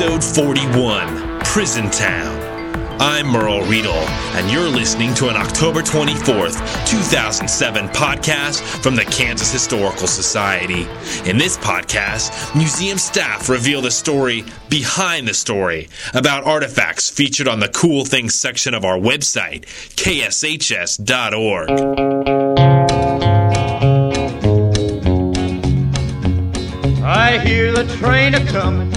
Episode 41 Prison Town. I'm Merle Riedel, and you're listening to an October 24th, 2007 podcast from the Kansas Historical Society. In this podcast, museum staff reveal the story behind the story about artifacts featured on the Cool Things section of our website, kshs.org. I hear the train a coming,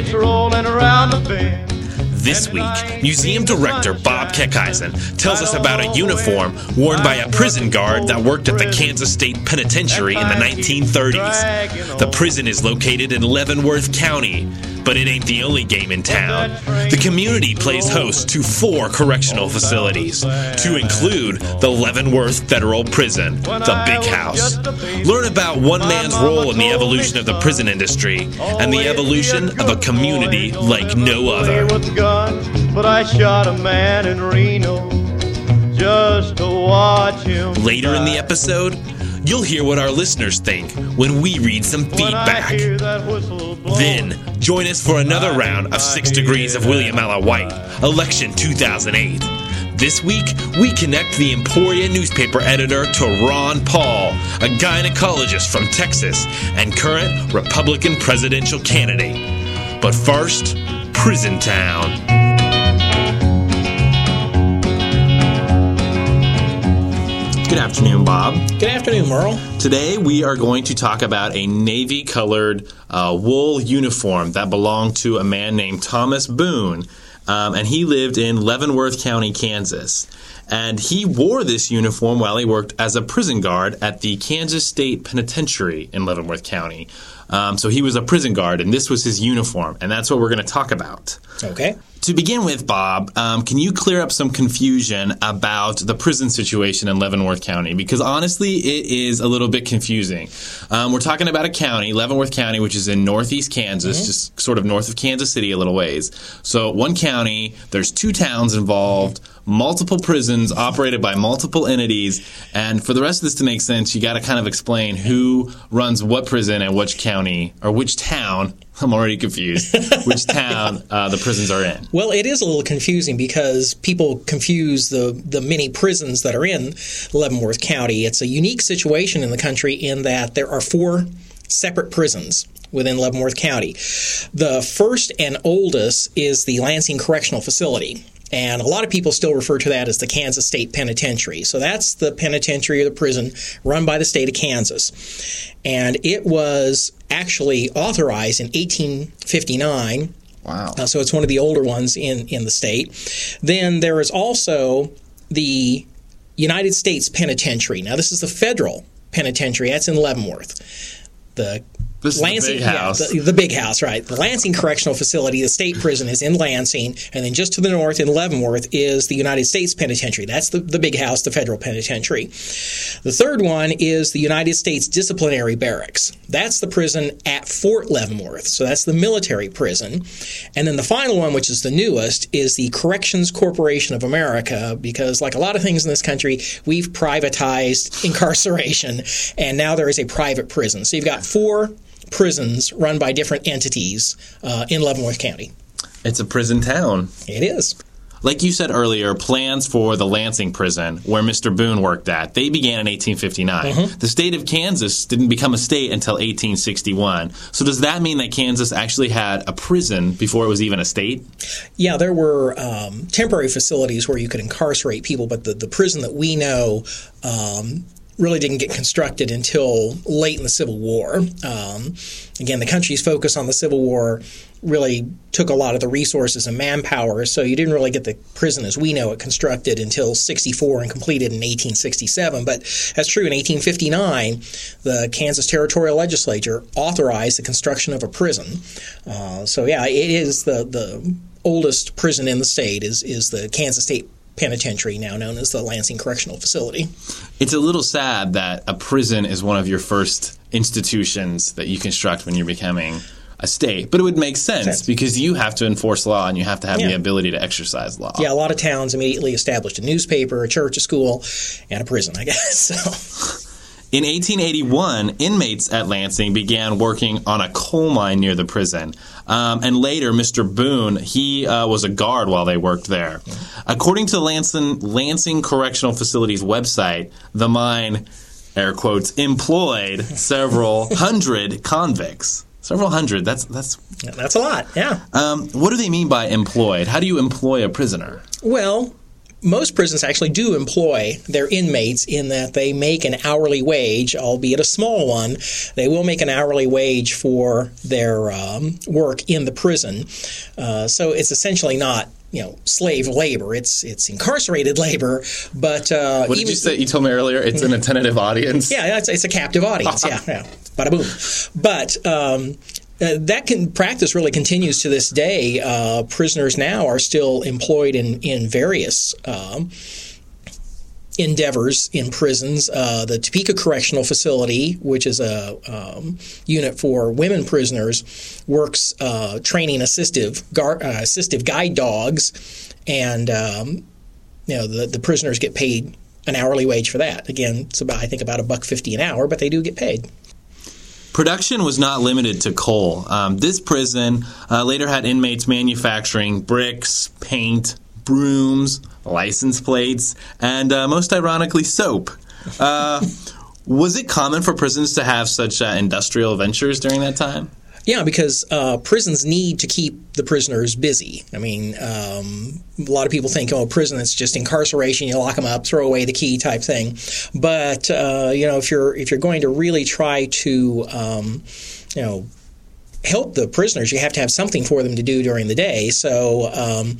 it's rolling around the bend. This week, museum director Bob Keckeisen tells us about a uniform worn by a prison guard that worked at the Kansas State Penitentiary in the 1930s. The prison is located in Leavenworth County, but it ain't the only game in town. The community plays host to four correctional facilities, to include the Leavenworth Federal Prison, the Big House. Learn about one man's role in the evolution of the prison industry and the evolution of a community like no other. But I shot a man in Reno just to watch him. Later in the episode, you'll hear what our listeners think when we read some feedback. hear that whistle blow, Then, join us for another round of Six Degrees of William Allen White, Election 2008. This week, we connect the Emporia newspaper editor to Ron Paul, a gynecologist from Texas and current Republican presidential candidate. But first, Prison Town. Good afternoon, Bob. Good afternoon, Merle. Today we are going to talk about a navy colored uh, wool uniform that belonged to a man named Thomas Boone. Um, and he lived in Leavenworth County, Kansas. And he wore this uniform while he worked as a prison guard at the Kansas State Penitentiary in Leavenworth County. Um, so he was a prison guard, and this was his uniform. And that's what we're going to talk about. Okay. To begin with, Bob, um, can you clear up some confusion about the prison situation in Leavenworth County? Because honestly, it is a little bit confusing. Um, we're talking about a county, Leavenworth County, which is in northeast Kansas, just sort of north of Kansas City a little ways. So, one county, there's two towns involved, multiple prisons operated by multiple entities. And for the rest of this to make sense, you got to kind of explain who runs what prison and which county or which town. I'm already confused. which town uh, the prisons are in. Well, it is a little confusing because people confuse the, the many prisons that are in Leavenworth County. It's a unique situation in the country in that there are four separate prisons within Leavenworth County. The first and oldest is the Lansing Correctional Facility. And a lot of people still refer to that as the Kansas State Penitentiary. So that's the penitentiary or the prison run by the state of Kansas. And it was actually authorized in 1859 Wow. uh, so it's one of the older ones in, in the state. Then there is also the United States Penitentiary. Now, this is the federal penitentiary. That's in Leavenworth. The This is the Lansing, big yeah, house. the, the big house, right? The Lansing Correctional Facility, the state prison, is in Lansing, and then just to the north in Leavenworth is the United States Penitentiary. That's the, the big house, the federal penitentiary. The third one is the United States Disciplinary Barracks. That's the prison at Fort Leavenworth. So that's the military prison. And then the final one, which is the newest, is the Corrections Corporation of America, because like a lot of things in this country, we've privatized incarceration, and now there is a private prison. So you've got four prisons run by different entities uh, in Leavenworth County. It's a prison town. It is. Like you said earlier, plans for the Lansing prison, where Mr. Boone worked at, they began in 1859. The state of Kansas didn't become a state until 1861. So does that mean that Kansas actually had a prison before it was even a state? Yeah, there were um, temporary facilities where you could incarcerate people, but the, the prison that we know um, really didn't get constructed until late in the Civil War. Um, again, the country's focus on the Civil War really took a lot of the resources and manpower, so you didn't really get the prison as we know it constructed until 64 and completed in 1867. But that's true. In 1859, the Kansas Territorial Legislature authorized the construction of a prison. Uh, so yeah, it is the the oldest prison in the state is is the Kansas State Penitentiary, now known as the Lansing Correctional Facility. It's a little sad that a prison is one of your first institutions that you construct when you're becoming a state, but it would make sense, Sense. because you have to enforce law and you have to have the ability to exercise law. Yeah, a lot of towns immediately established a newspaper, a church, a school, and a prison. I guess so. In 1881, inmates at Lansing began working on a coal mine near the prison. Um, and later, Mr. Boone, he uh, was a guard while they worked there. According to Lansing, Lansing Correctional Facility's website, the mine, air quotes, employed several hundred convicts. Several hundred. That's that's. That's a lot. Yeah. Um, what do they mean by employed? How do you employ a prisoner? Well, most prisons actually do employ their inmates in that they make an hourly wage, albeit a small one. They will make an hourly wage for their um, work in the prison. Uh, so it's essentially not you know slave labor. It's it's incarcerated labor, but uh, What did you say? You told me earlier it's an attentive audience. Yeah, it's, it's a captive audience. yeah, yeah, bada boom. But um, uh, that can practice really continues to this day. Uh, prisoners now are still employed in in various. Um, endeavors in prisons. Uh, the Topeka Correctional Facility, which is a um, unit for women prisoners, works uh, training assistive uh, assistive guide dogs, and um, you know the, the prisoners get paid an hourly wage for that. Again, it's about I think about a buck fifty an hour, but they do get paid. Production was not limited to coal. Um, this prison uh, later had inmates manufacturing bricks, paint, brooms, license plates, and uh, most ironically, soap. Uh, was it common for prisons to have such uh, industrial ventures during that time? Yeah, because uh, prisons need to keep the prisoners busy. I mean, um, a lot of people think, oh, prison is just incarceration. You lock them up, throw away the key type thing. But uh, you know, if you're if you're going to really try to, um, you know, help the prisoners, you have to have something for them to do during the day. So, um,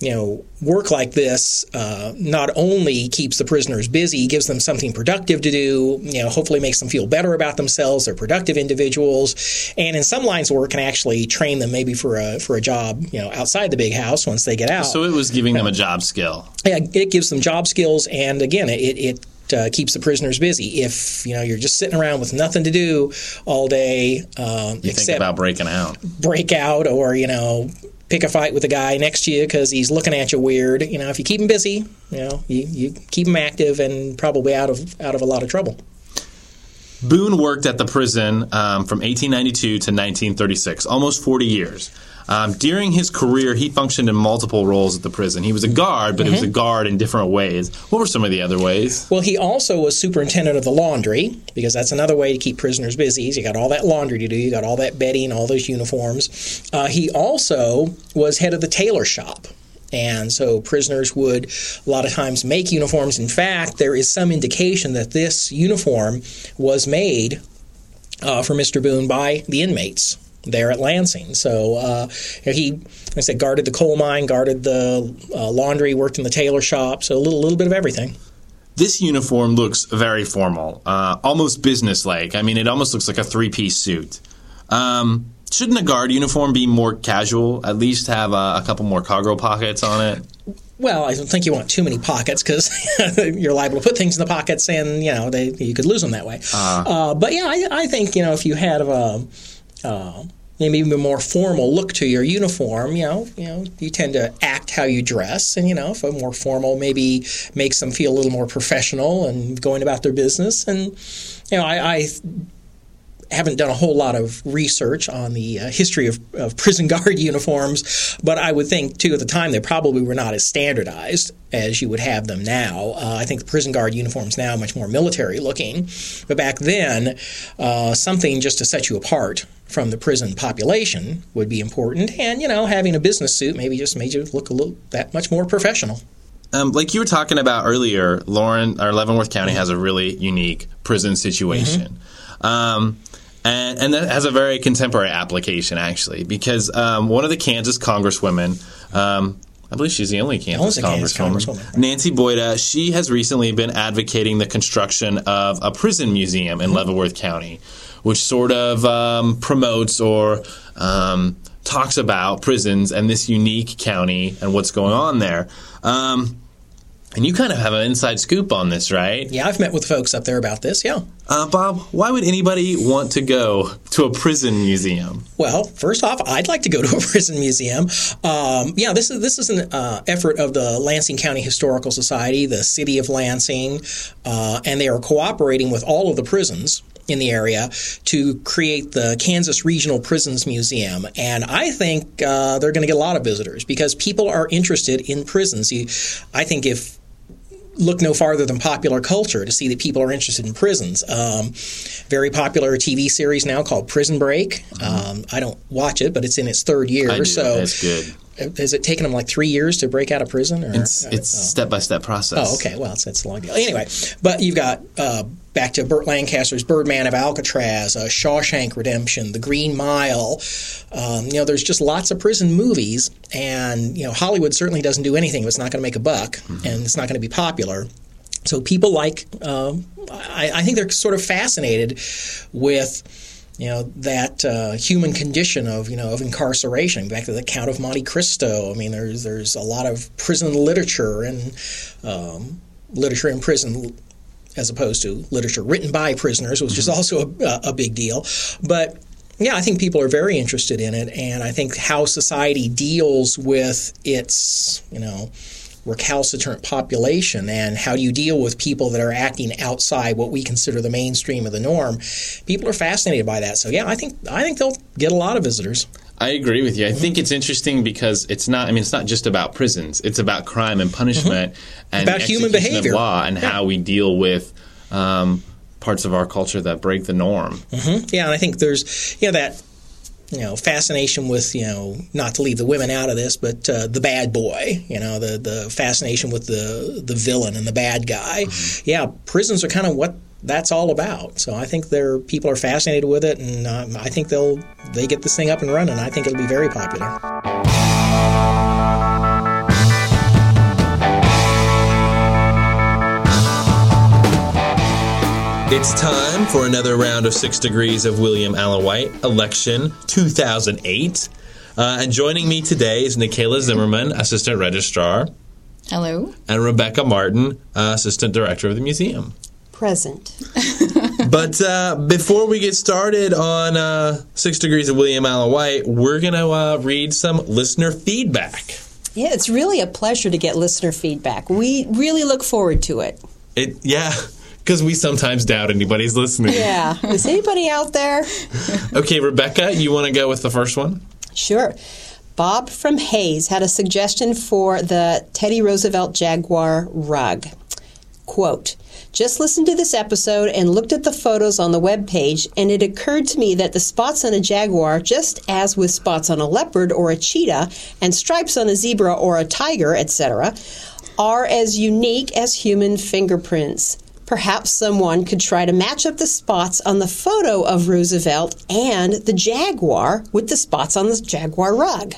you know, work like this uh, not only keeps the prisoners busy, gives them something productive to do, you know, hopefully makes them feel better about themselves. They're productive individuals, and in some lines of work can actually train them maybe for a for a job, you know, outside the big house once they get out. So it was giving them a job skill. Yeah, it gives them job skills, and again, it it uh, keeps the prisoners busy. If you know you're just sitting around with nothing to do all day, um, You except think about breaking out. break out or you know pick a fight with the guy next to you because he's looking at you weird. You know, if you keep him busy, you know, you, you keep him active and probably out of out of a lot of trouble. Boone worked at the prison um, from 1892 to 1936, almost 40 years. Um, during his career, he functioned in multiple roles at the prison. He was a guard, but he was a guard in different ways. What were some of the other ways? Well, he also was superintendent of the laundry because that's another way to keep prisoners busy. You got all that laundry to do, you got all that bedding, all those uniforms. Uh, he also was head of the tailor shop. And so prisoners would a lot of times make uniforms. In fact, there is some indication that this uniform was made uh, for Mr. Boone by the inmates there at Lansing. So uh, he, like I said, guarded the coal mine, guarded the uh, laundry, worked in the tailor shop. So a little, little bit of everything. This uniform looks very formal, uh, almost businesslike. I mean, it almost looks like a three piece suit. Um, shouldn't a guard uniform be more casual? At least have a, a couple more cargo pockets on it? Well, I don't think you want too many pockets because you're liable to put things in the pockets, and you know they you could lose them that way. Uh, but yeah, I, I think you know if you had a uh, maybe even a more formal look to your uniform, you know, you know, you tend to act how you dress, and you know, if a more formal maybe makes them feel a little more professional and going about their business, and you know, I. I haven't done a whole lot of research on the uh, history of, of prison guard uniforms, but I would think too at the time they probably were not as standardized as you would have them now. Uh, I think the prison guard uniforms now much more military looking, but back then, uh, something just to set you apart from the prison population would be important, and you know, having a business suit maybe just made you look a little that much more professional. Um, like you were talking about earlier, Lauren or Leavenworth County has a really unique prison situation. Um, and, and that has a very contemporary application, actually, because um, one of the Kansas congresswomen, um, I believe she's the only Kansas, Only Kansas congresswoman, congresswoman. Nancy Boyda, she has recently been advocating the construction of a prison museum in Leavenworth County, which sort of um, promotes or um, talks about prisons and this unique county and what's going on there. Um, And you kind of have an inside scoop on this, right? Yeah, I've met with folks up there about this. Yeah. Uh, Bob, why would anybody want to go to a prison museum? Well, first off, I'd like to go to a prison museum. Um, yeah, this is this is an uh, effort of the Lansing County Historical Society, the City of Lansing, uh, and they are cooperating with all of the prisons in the area to create the Kansas Regional Prisons Museum. And I think uh, they're going to get a lot of visitors because people are interested in prisons. I think if look no farther than popular culture to see that people are interested in prisons. Um, very popular TV series now called Prison Break. Um, I don't watch it, but it's in its third year. I do. So That's good. has it taken them like three years to break out of prison? Or It's it's step by step process. Oh, okay. Well, it's, it's a long deal. Anyway, but you've got uh, back to Burt Lancaster's Birdman of Alcatraz, uh, Shawshank Redemption, The Green Mile. Um, you know, there's just lots of prison movies, and you know, Hollywood certainly doesn't do anything if it's not going to make a buck and it's not going to be popular. So people like, um, I, I think they're sort of fascinated with you know that uh, human condition of you know of incarceration. Back to the Count of Monte Cristo. I mean, there's there's a lot of prison literature and um, literature in prison as opposed to literature written by prisoners, which is mm-hmm. also a, a big deal. But yeah, I think people are very interested in it, and I think how society deals with its you know recalcitrant population and how do you deal with people that are acting outside what we consider the mainstream of the norm people are fascinated by that. So yeah i think i think they'll get a lot of visitors I agree with you. I think it's interesting because it's not. I mean, it's not just about prisons. It's about crime and punishment and About human behavior. of law and how we deal with um, parts of our culture that break the norm. yeah and i think there's you know that you know fascination with you know not to leave the women out of this but uh, the bad boy you know the the fascination with the the villain and the bad guy yeah prisons are kind of what that's all about so i think there people are fascinated with it and um, i think they'll they get this thing up and running i think it'll be very popular It's time for another round of Six Degrees of William Allen White, election 2008. Uh, and joining me today is Nikayla Zimmerman, Assistant Registrar, Hello. and Rebecca Martin, uh, Assistant Director of the Museum. Present. But uh, before we get started on uh, Six Degrees of William Allen White, we're going to uh, read some listener feedback. Yeah, it's really a pleasure to get listener feedback. We really look forward to it. It, yeah, because we sometimes doubt anybody's listening. Yeah. Is anybody out there? Okay, Rebecca, you want to go with the first one? Sure. Bob from Hays had a suggestion for the Teddy Roosevelt Jaguar rug. Quote, just listened to this episode and looked at the photos on the web page, and it occurred to me that the spots on a jaguar, just as with spots on a leopard or a cheetah, and stripes on a zebra or a tiger, etc., are as unique as human fingerprints. Perhaps someone could try to match up the spots on the photo of Roosevelt and the jaguar with the spots on the jaguar rug.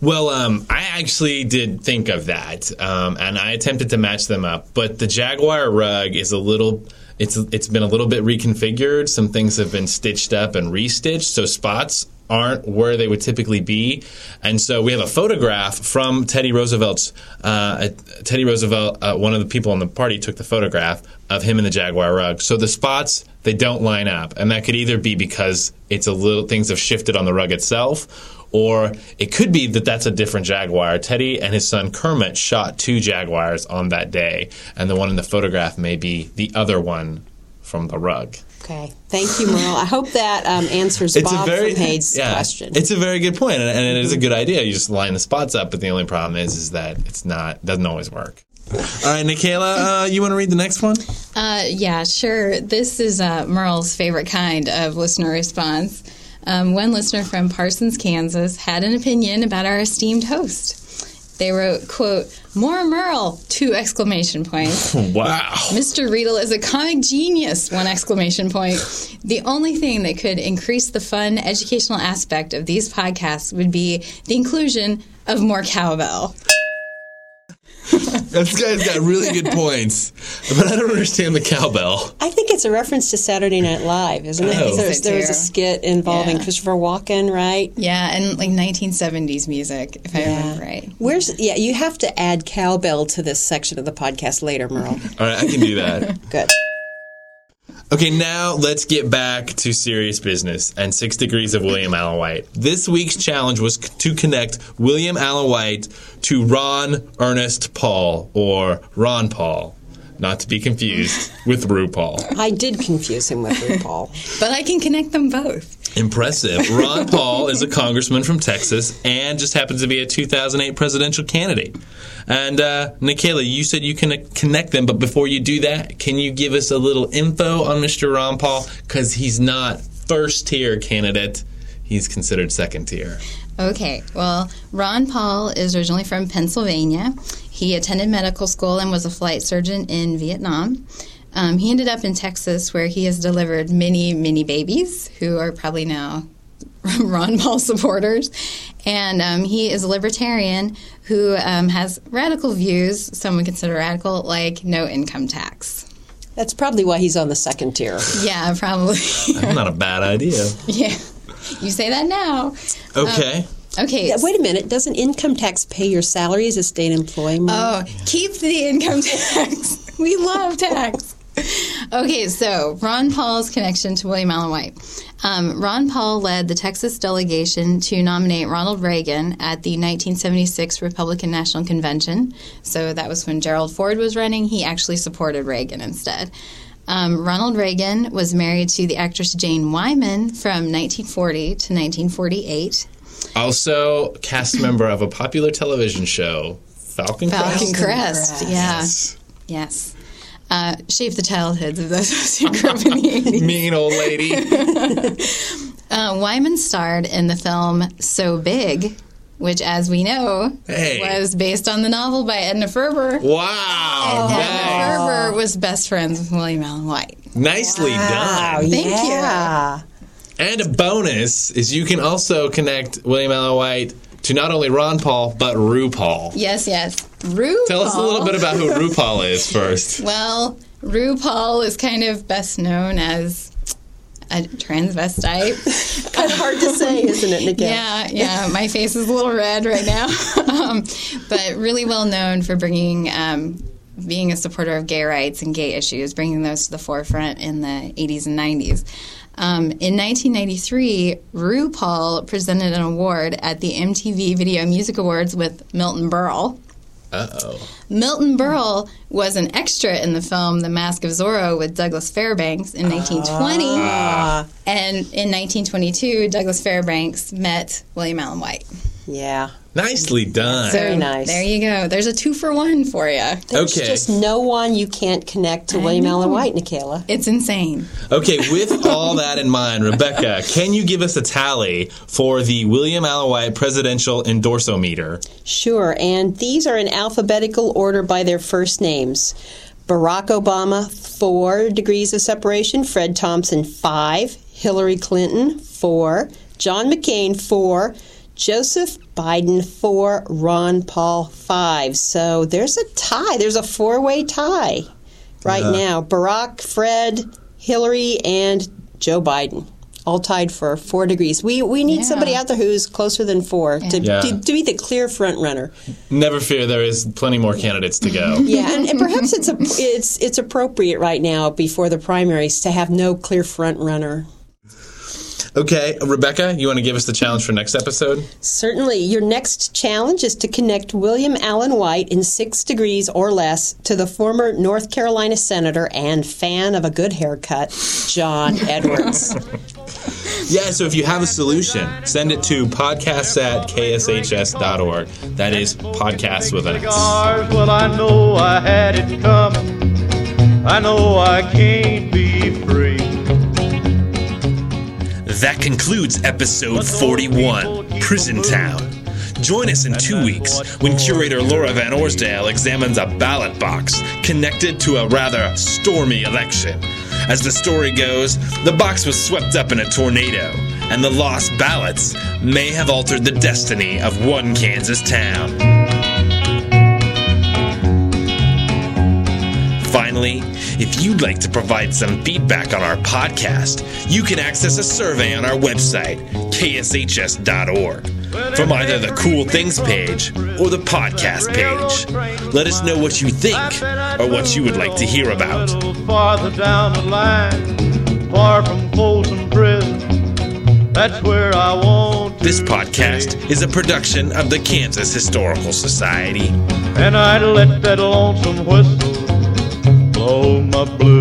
Well, um, I actually did think of that, um, and I attempted to match them up. But the Jaguar rug is a little. It's it's been a little bit reconfigured. Some things have been stitched up and restitched, so spots aren't where they would typically be. And so we have a photograph from Teddy Roosevelt's. Uh, Teddy Roosevelt, uh, one of the people in the party, took the photograph of him in the Jaguar rug. So the spots they don't line up, and that could either be because it's a little things have shifted on the rug itself or it could be that that's a different Jaguar. Teddy and his son Kermit shot two Jaguars on that day, and the one in the photograph may be the other one from the rug. Okay. Thank you, Merle. I hope that um, answers Bob from Hays' yeah, question. It's a very good point, and, and it is a good idea. You just line the spots up, but the only problem is is that it's not doesn't always work. All right, Nikayla, uh, you want to read the next one? Uh, yeah, sure. This is uh, Merle's favorite kind of listener response. Um, one listener from Parsons, Kansas, had an opinion about our esteemed host. They wrote, "quote More Merle!" Two exclamation points. Wow. Mr. Riedel is a comic genius! One exclamation point. The only thing that could increase the fun, educational aspect of these podcasts would be the inclusion of more cowbell. This guy's got really good points, but I don't understand the cowbell. I think it's a reference to Saturday Night Live, isn't it? Oh. I think There's- so, there was a skit involving Yeah. Christopher Walken, right? Yeah, and like 1970s music, if I remember right. Where's yeah? You have to add cowbell to this section of the podcast later, Merle. All right, I can do that. Good. Okay, now let's get back to serious business and Six Degrees of William Allen White. This week's challenge was to connect William Allen White to Ron Ernest Paul, or Ron Paul, not to be confused with RuPaul. I did confuse him with RuPaul. But I can connect them both. Impressive. Ron Paul is a congressman from Texas and just happens to be a 2008 presidential candidate. And uh, Nikayla, you said you can connect them, but before you do that, can you give us a little info on Mr. Ron Paul? Because he's not first tier candidate; he's considered second tier. Okay, well, Ron Paul is originally from Pennsylvania. He attended medical school and was a flight surgeon in Vietnam. Um, he ended up in Texas, where he has delivered many, many babies who are probably now Ron Paul supporters. And um, he is a libertarian who um, has radical views, some would consider radical, like no income tax. That's probably why he's on the second tier. Yeah, probably. That's not a bad idea. yeah. You say that now. Okay. Okay. Wait a minute. Doesn't income tax pay your salary as a state employee? Merle? Oh, keep the income tax. we love tax. Okay, so Ron Paul's connection to William Allen White. Um, Ron Paul led the Texas delegation to nominate Ronald Reagan at the 1976 Republican National Convention. So that was when Gerald Ford was running. He actually supported Reagan instead. Um, Ronald Reagan was married to the actress Jane Wyman from 1940 to 1948. Also, cast member of a popular television show, Falcon Falcon Crest. Crest, yeah. Yes. Uh, shaped the childhoods of those who grew up in the 80s. Mean old lady. Uh, Wyman starred in the film So Big, which, as we know, Hey. was based on the novel by Edna Ferber. Wow. Edna nice. Ferber was best friends with William Allen White. Nicely done. Thank you. Yeah. And a bonus is you can also connect William Allen White to not only Ron Paul, but RuPaul. Yes, yes. RuPaul. Tell us a little bit about who RuPaul is first. Well, RuPaul is kind of best known as a transvestite. Kind of hard to say, isn't it, Nicole? Yeah, yeah. My face is a little red right now, um, but really well known for bringing, um, being a supporter of gay rights and gay issues, bringing those to the forefront in the 80s and 90s. Um, in 1993, RuPaul presented an award at the MTV Video Music Awards with Milton Berle. Uh oh. Milton Berle was an extra in the film The Mask of Zorro with Douglas Fairbanks in 1920. And in 1922, Douglas Fairbanks met William Allen White. Yeah. Nicely done. Very nice. There you go. There's a two for one for you. There's Okay. just no one you can't connect to William Allen White, Nikayla. It's insane. Okay, with all that in mind, Rebecca, can you give us a tally for the William Allen White presidential endorsometer? Sure, and these are in alphabetical order by their first names. Barack Obama, four degrees of separation. Fred Thompson, five. Hillary Clinton, four. John McCain, four. Joseph Biden, four. Ron Paul, five. So there's a tie. There's a four way tie right now. Barack, Fred, Hillary, and Joe Biden. All tied for four degrees. We we need Yeah. somebody out there who's closer than four to, Yeah. to, to be the clear front runner. Never fear, there is plenty more candidates to go. Yeah, and, and perhaps it's a, it's it's appropriate right now before the primaries to have no clear front runner. Okay, Rebecca, you want to give us the challenge for next episode? Certainly, your next challenge is to connect William Allen White in six degrees or less to the former North Carolina senator and fan of a good haircut, John Edwards. Yeah, so if you have a solution, send it to podcasts at kshs.org. That is podcast with an S. Well, I know I had it coming. I know I can't be That concludes episode 41, Prison Town. Join us in two weeks when curator Laura Van Orsdale examines a ballot box connected to a rather stormy election. As the story goes, the box was swept up in a tornado, and the lost ballots may have altered the destiny of one Kansas town. Finally, if you'd like to provide some feedback on our podcast, you can access a survey on our website, kshs.org, from either the Cool Things page or the podcast page. Let us know what you think or what you would like to hear about. Farther down the line, far from Folsom Prison. That's where I want This podcast is a production of the Kansas Historical Society. And I'd let that lonesome whistle my blues.